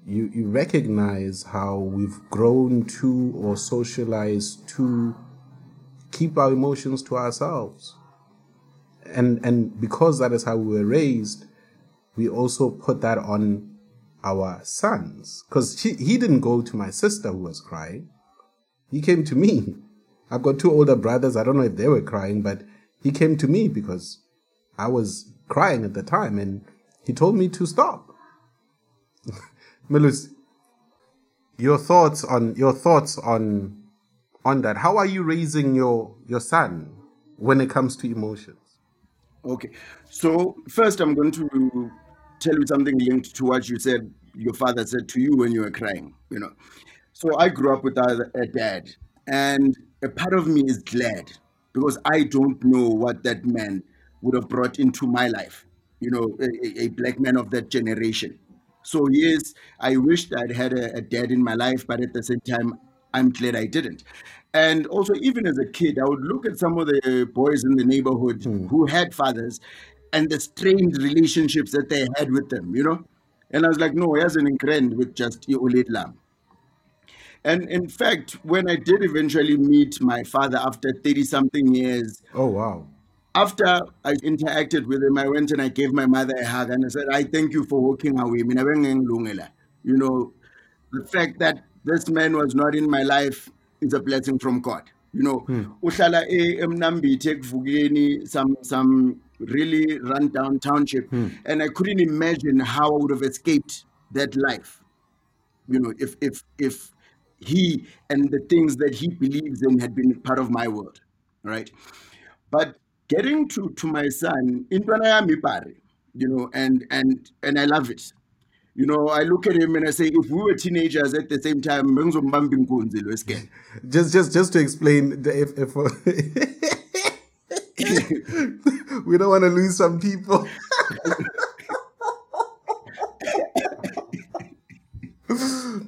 you, you recognize how we've grown to or socialized to keep our emotions to ourselves. And and because that is how we were raised, we also put that on our sons. Because he, he didn't go to my sister who was crying. He came to me. <laughs> I've got two older brothers. I don't know if they were crying, but he came to me because I was crying at the time and he told me to stop. <laughs> Melus, your thoughts on your thoughts on on that. How are you raising your your son when it comes to emotions? Okay. So first I'm going to tell you something linked to what you said your father said to you when you were crying, you know. So I grew up with a, a dad and a part of me is glad because I don't know what that man would have brought into my life, you know, a, a black man of that generation. So yes, I wished I'd had a, a, dad in my life, but at the same time, I'm glad I didn't. And also, even as a kid, I would look at some of the boys in the neighborhood hmm. who had fathers and the strained relationships that they had with them, you know. And I was like, no, he has an increment with just Ulit Lam. And in fact, when I did eventually meet my father after 30 something years. Oh, wow. After I interacted with him, I went and I gave my mother a hug and I said, I thank you for walking away. You know, the fact that this man was not in my life is a blessing from God. You know, hmm. uhlala some some really run down township hmm. and I couldn't imagine how I would have escaped that life. You know, if if if he and the things that he believes in had been part of my world, right? But getting to to my son, you know, and and and I love it. You know, I look at him and I say, if we were teenagers at the same time, <laughs> just just just to explain, if if <laughs> we don't want to lose some people. <laughs>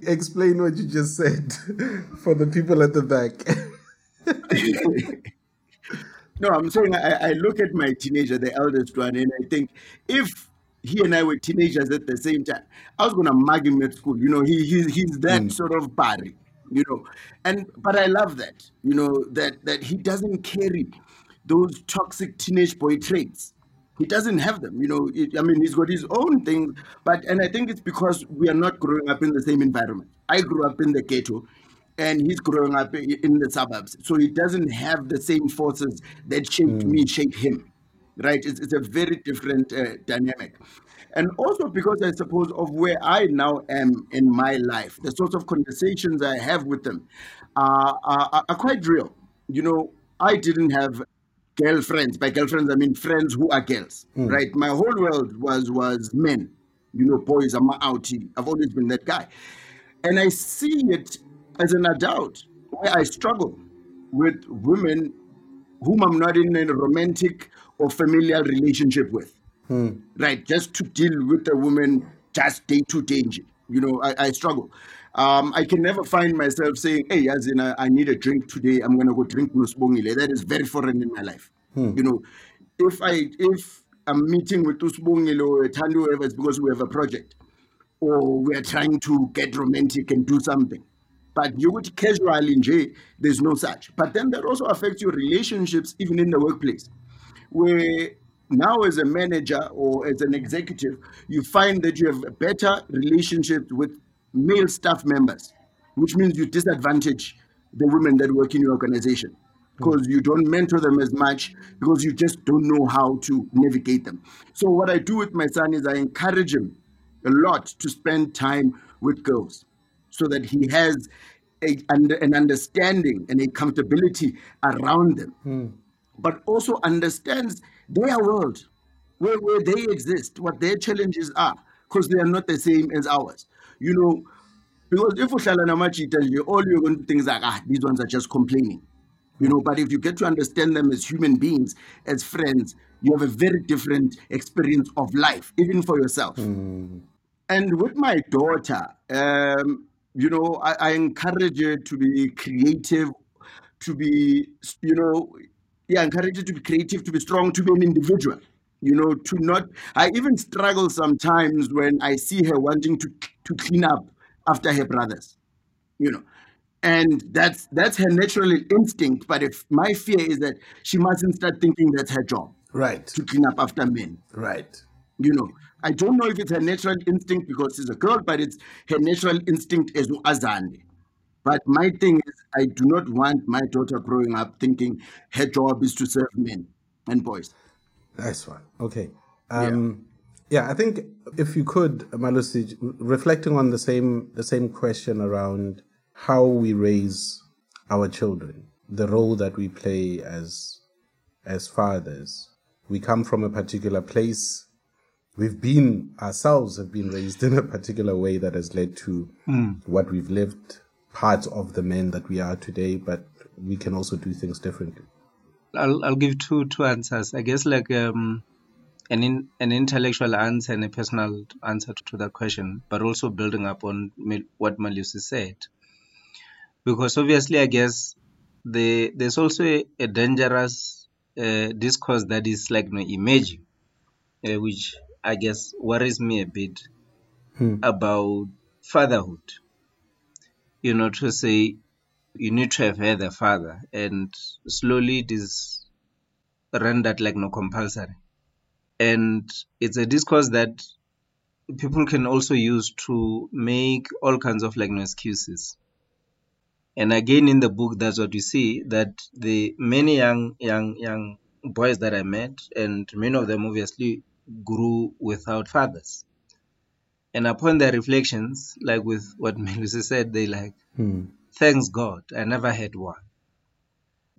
Explain what you just said for the people at the back. No, I'm saying I, I look at my teenager, the eldest one, and I think if he and I were teenagers at the same time, I was gonna mug him at school. You know, he, he he's that mm. sort of body, you know. And but I love that, you know, that that he doesn't carry those toxic teenage boy traits. He doesn't have them, you know. It, I mean, he's got his own things, but and I think it's because we are not growing up in the same environment. I grew up in the ghetto, and he's growing up in the suburbs, so he doesn't have the same forces that shaped mm. me, shape him. Right? It's, it's a very different uh, dynamic and also because I suppose of where I now am in my life, the sorts of conversations I have with them are, are, are quite real. You know, I didn't have girlfriends. By girlfriends, I mean friends who are girls, mm. right? My whole world was was men. You know, boys. I'm outie. I've always been that guy, and I see it as an adult where I struggle with women whom I'm not in a romantic or familial relationship with. Mm. Right, just to deal with a woman just day to day. You know, I, I struggle. Um, I can never find myself saying, "Hey, as in, I, I need a drink today. I'm gonna go drink Nusbongile." That is very foreign in my life. Hmm. You know, if I if I'm meeting with Usbongile or Tando, it's because we have a project or we are trying to get romantic and do something. But you would casually enjoy. There's no such. But then that also affects your relationships, even in the workplace, where now as a manager or as an executive, you find that you have better relationship with male staff members, which means you disadvantage the women that work in your organization because you don't mentor them as much because you just don't know how to navigate them. So what I do with my son is I encourage him a lot to spend time with girls so that he has a, an understanding and a comfortability around them, but also understands their world, where, where they exist, what their challenges are, because they are not the same as ours. You know, because if uhlala namajita nje, all you're going to think is like, ah, these ones are just complaining. You know, but if you get to understand them as human beings, as friends, you have a very different experience of life, even for yourself. And with my daughter, um, you know, I, I encourage her to be creative, to be, you know, yeah, encourage her to be creative, to be strong, to be an individual. You know, to not. I even struggle sometimes when I see her wanting to to clean up after her brothers. You know, and that's that's her natural instinct. But if my fear is that she mustn't start thinking that's her job Right. to clean up after men Right. you know i don't know if it's her natural instinct because she's a girl but it's her natural instinct as azande but my thing is i do not want my daughter growing up thinking her job is to serve men and boys Nice one. Okay. Um, yeah. I think if you could, Malose, reflecting on the same the same question around how we raise our children, the role that we play as as fathers. We come from a particular place. We've been ourselves have been raised in a particular way that has led to what we've lived, parts of the men that we are today, but we can also do things differently. I'll I'll give two two answers. I guess like um an in, an intellectual answer and a personal answer to, to that question, but also building up on what Malusi said. Because obviously, I guess the there's also a, a dangerous uh, discourse that is like you know, emerging, uh, which I guess worries me a bit hmm. about fatherhood. You know, to say you need to have had a father, and slowly it is rendered like no compulsory. And it's a discourse that people can also use to make all kinds of like no excuses. And again, in the book, that's what you see that the many young, young, young boys that I met, and many of them obviously grew without fathers. And upon their reflections, like with what <laughs> Melusi said, they like, hmm. thanks God, I never had one.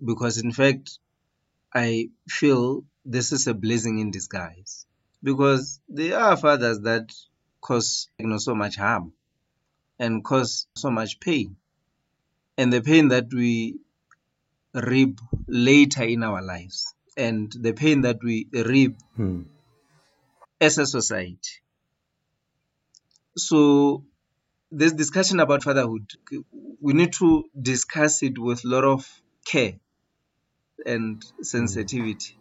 Because in fact, I feel this is a blessing in disguise. Because there are fathers that cause you know so much harm and cause so much pain. And the pain that we reap later in our lives and the pain that we reap hmm. As a society. So this discussion about fatherhood, we need to discuss it with a lot of care and sensitivity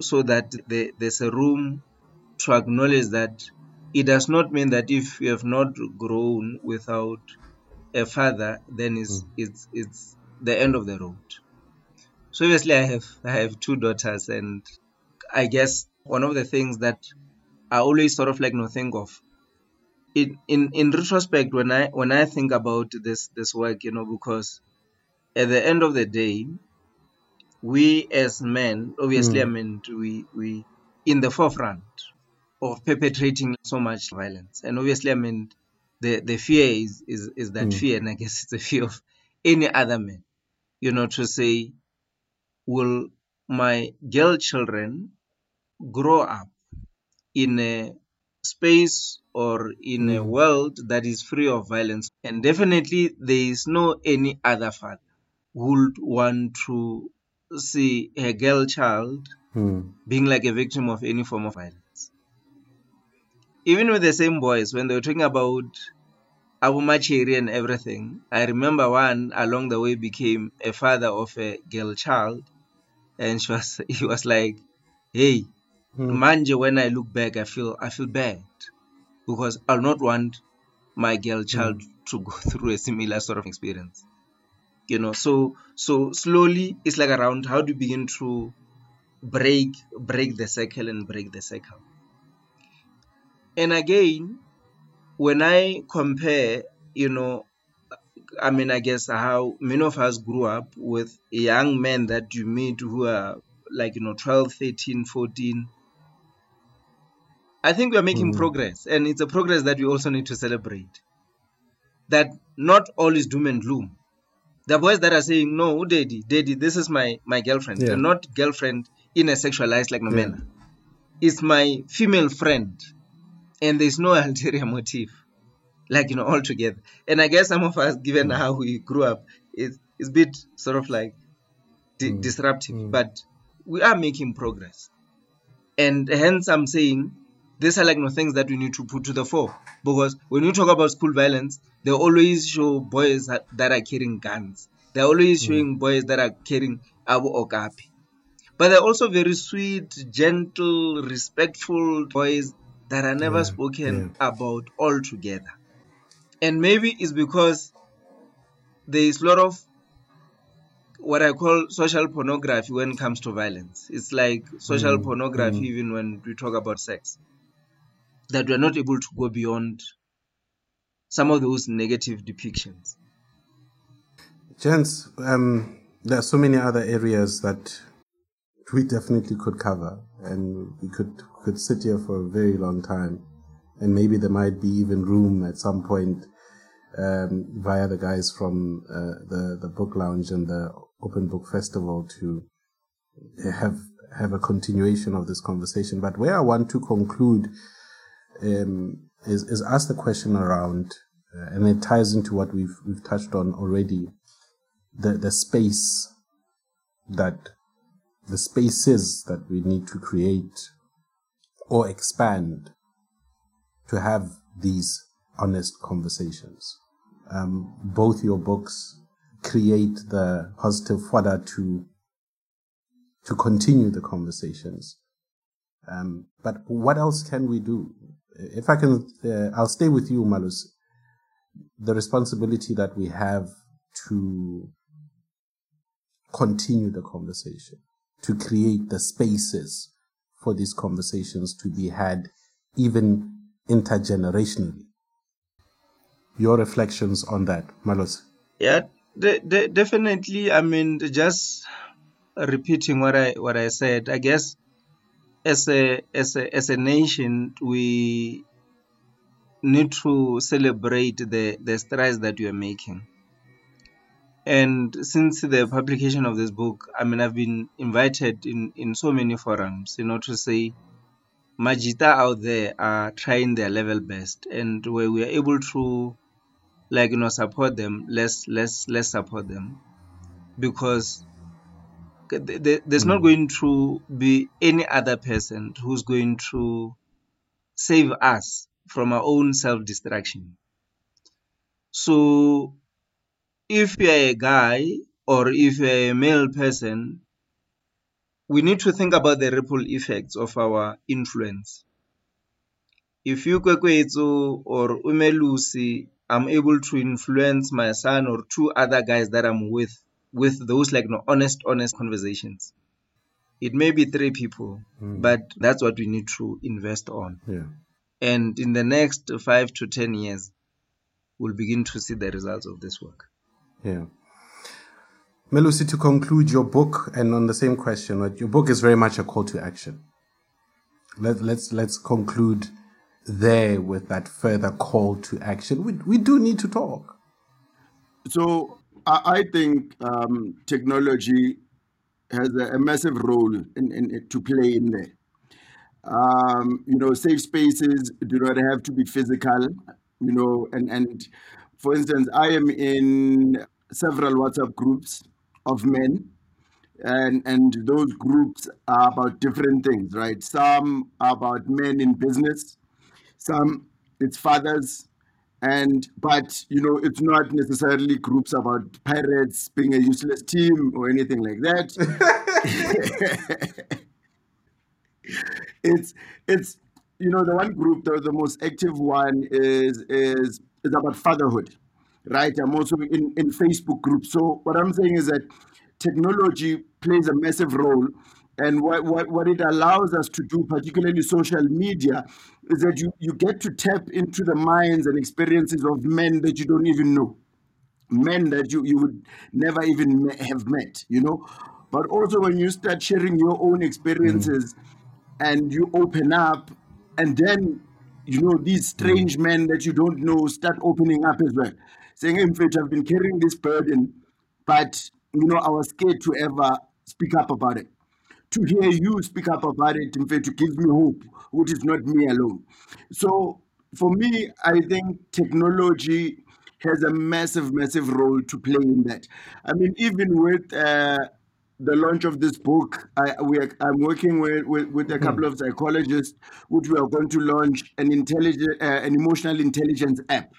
so that the, there's a room to acknowledge that it does not mean that if you have not grown without a father, then it's, mm. it's, it's the end of the road. So obviously I have I have two daughters and I guess one of the things that I always sort of like no think of. In in in retrospect when I when I think about this this work, you know, because at the end of the day, we as men, obviously, hmm. I mean, we we in the forefront of perpetrating so much violence, and obviously, I mean, the the fear is is is that hmm. fear, and I guess <laughs> it's the fear of any other man, you know, to say, will my girl children grow up in a space or in a mm. world that is free of violence and definitely there is no any other father who would want to see a girl child hmm. being like a victim of any form of violence. Even with the same boys when they were talking about Abu Machiri and everything I remember one along the way became a father of a girl child and she was <laughs> he was like hey Hmm. manje when i look back i feel i feel bad because i'll not want my girl child hmm. to go <laughs> through a similar sort of experience you know so so slowly it's like around how do you begin to break break the circle and break the cycle. And again, when I compare, you know, I mean, I guess how many of us grew up with young men that you meet who are like, you know, 12, 13, 14. I think we are making mm. progress, and it's a progress that we also need to celebrate. That not all is doom and gloom. The boys that are saying, No, daddy, daddy, this is my, my girlfriend. Yeah. not girlfriend in a sexualized like Nomena. Yeah. It's my female friend, and there's no <laughs> ulterior motive like you know all together and i guess some of us given mm. how we grew up it's, it's a bit sort of like di- mm. disruptive mm. but we are making progress and hence i'm saying these are like no things that we need to put to the fore because when you talk about school violence they always show boys that, that are carrying guns they're always mm. showing boys that are carrying abu okapi but they're also very sweet gentle respectful boys that are never yeah, spoken yeah. about altogether and maybe it's because there is a lot of what I call social pornography when it comes to violence. It's like social mm. pornography, mm. even when we talk about sex, that we're not able to go beyond some of those negative depictions. Gents, um, there are so many other areas that we definitely could cover, and we could could sit here for a very long time and maybe there might be even room at some point um, via the guys from uh, the the book lounge and the open book festival to have have a continuation of this conversation. But where I want to conclude um, is is ask the question around, uh, and it ties into what we've we've touched on already, the the space that the spaces that we need to create or expand to have these honest conversations. Um, both your books create the positive fodder to to continue the conversations. Um, but what else can we do? If I can, uh, I'll stay with you, Malus. The responsibility that we have to continue the conversation, to create the spaces for these conversations to be had, even intergenerationally. Your reflections on that, Malus? Yeah, de- de- definitely. I mean, just repeating what I what I said. I guess as a as a as a nation, we need to celebrate the the strides that we are making. And since the publication of this book, I mean, I've been invited in in so many forums, you know, to say Majita out there are trying their level best, and where we are able to, like you know, support them, let's let's let's support them, because there's not hmm. going to be any other person who's going to save us from our own self destruction. So, if you're a guy or if you're a male person we need to think about the ripple effects of our influence. If you Kwekwetu or Umelusi, I'm able to influence my son or two other guys that I'm with with those like no honest, honest conversations. It may be three people, mm. but that's what we need to invest on. Yeah. And in the next five to ten years, we'll begin to see the results of this work. Yeah. Melusi, to conclude your book, and on the same question, your book is very much a call to action. Let, let's let's conclude there with that further call to action. We, we do need to talk. So I, think um, technology has a, a massive role in, in, to play in there. Um, you know, safe spaces do not have to be physical. You know, and and for instance, I am in several WhatsApp groups of men and and those groups are about different things right some are about men in business some it's fathers and but you know it's not necessarily groups about pirates being a useless team or anything like that <laughs> <laughs> it's it's you know the one group the, the most active one is is is about fatherhood right? I'm also in, in Facebook groups. So what I'm saying is that technology plays a massive role And what, what, what it allows us to do, particularly social media, is that you, you get to tap into the minds and experiences of men that you don't even know, men that you, you would never even have met, you know. But also when you start sharing your own experiences mm. and you open up, and then you know these strange mm. men that you don't know start opening up as well, saying, "In fact, I've been carrying this burden, but you know I was scared to ever speak up about it." To hear you speak up about it, in fact, to give me hope, which is not me alone. So for me, I think technology has a massive, massive role to play in that. I mean, even with uh, the launch of this book, I, are, I'm working with, with, with a couple of psychologists, which we are going to launch an intelligent, uh, an emotional intelligence app,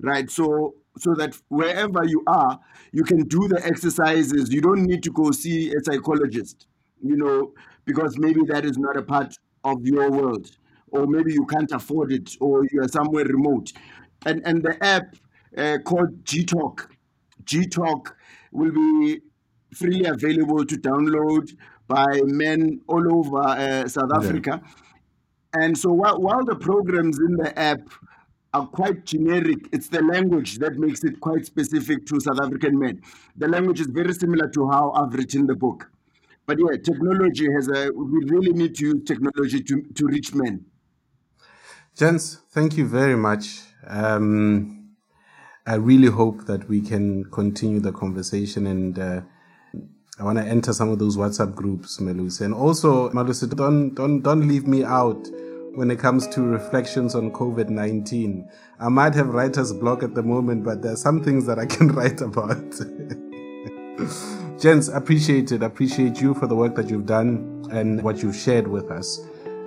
right? So so that wherever you are, you can do the exercises. You don't need to go see a psychologist you know, because maybe that is not a part of your world, or maybe you can't afford it, or you are somewhere remote. And and the app uh, called G Talk, will be freely available to download by men all over uh, South yeah. Africa. And so while, while the programs in the app are quite generic, it's the language that makes it quite specific to South African men. The language is very similar to how I've written the book. But yeah, technology has a, we really need to use technology to, to reach men. Gents, thank you very much. Um, I really hope that we can continue the conversation and uh, I want to enter some of those WhatsApp groups, Melusi. And also, Melusi, don't, don't, don't leave me out when it comes to reflections on COVID 19. I might have writer's block at the moment, but there are some things that I can <laughs> write about. <laughs> Gents, appreciate it. Appreciate you for the work that you've done and what you've shared with us.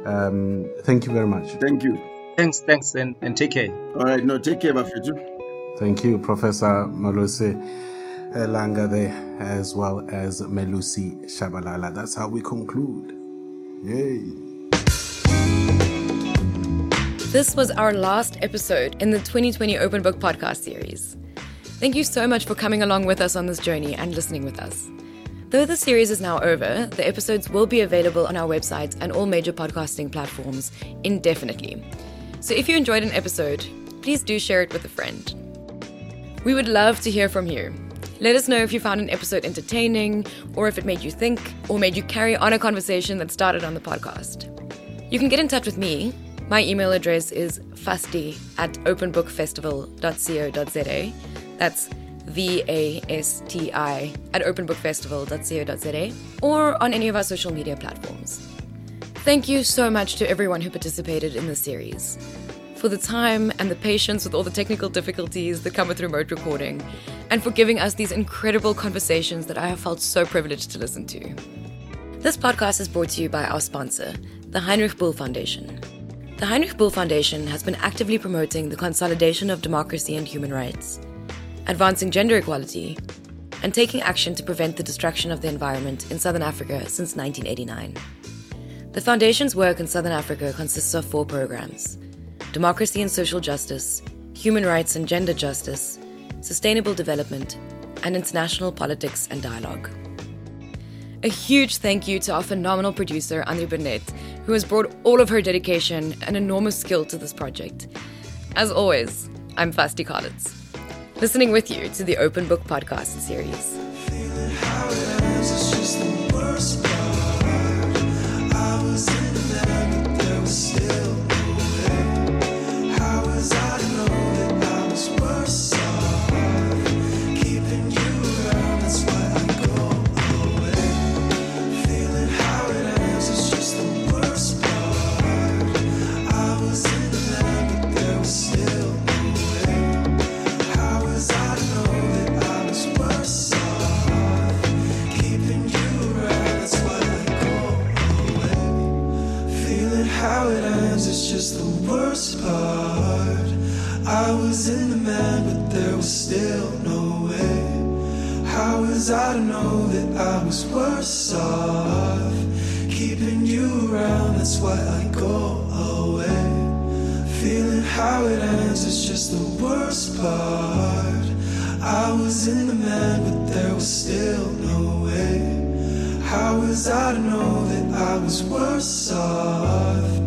Um, thank you very much. Thank you. Thanks, thanks, and, and take care. All right, no, take care, Bafetu. Thank you, Professor Malose Langa there, as well as Melusi Tshabalala. That's how we conclude. Yay. This was our last episode in the 2020 Open Book podcast series. Thank you so much for coming along with us on this journey and listening with us. Though the series is now over, the episodes will be available on our website and all major podcasting platforms indefinitely. So if you enjoyed an episode, please do share it with a friend. We would love to hear from you. Let us know if you found an episode entertaining, or if it made you think, or made you carry on a conversation that started on the podcast. You can get in touch with me. My email address is vasti at openbookfestival.co.za that's V A S T I at openbookfestival.co.za or on any of our social media platforms. Thank you so much to everyone who participated in the series. For the time and the patience with all the technical difficulties that come with remote recording, and for giving us these incredible conversations that I have felt so privileged to listen to. This podcast is brought to you by our sponsor, the Heinrich Böll Foundation. The Heinrich Böll Foundation has been actively promoting the consolidation of democracy and human rights advancing gender equality, and taking action to prevent the destruction of the environment in Southern Africa since 1989. The Foundation's work in Southern Africa consists of four programs democracy and social justice, human rights and gender justice, sustainable development, and international politics and dialogue. A huge thank you to our phenomenal producer, Andri Burnett, who has brought all of her dedication and enormous skill to this project. As always, I'm Vasti Calitz listening with you to the Open Book Podcast series. I was in the man, but there was still no way. How was I to know that I was worse off? Keeping you around, that's why I go away. Feeling how it ends is just the worst part. I was in the man, but there was still no way. How was I to know that I was worse off?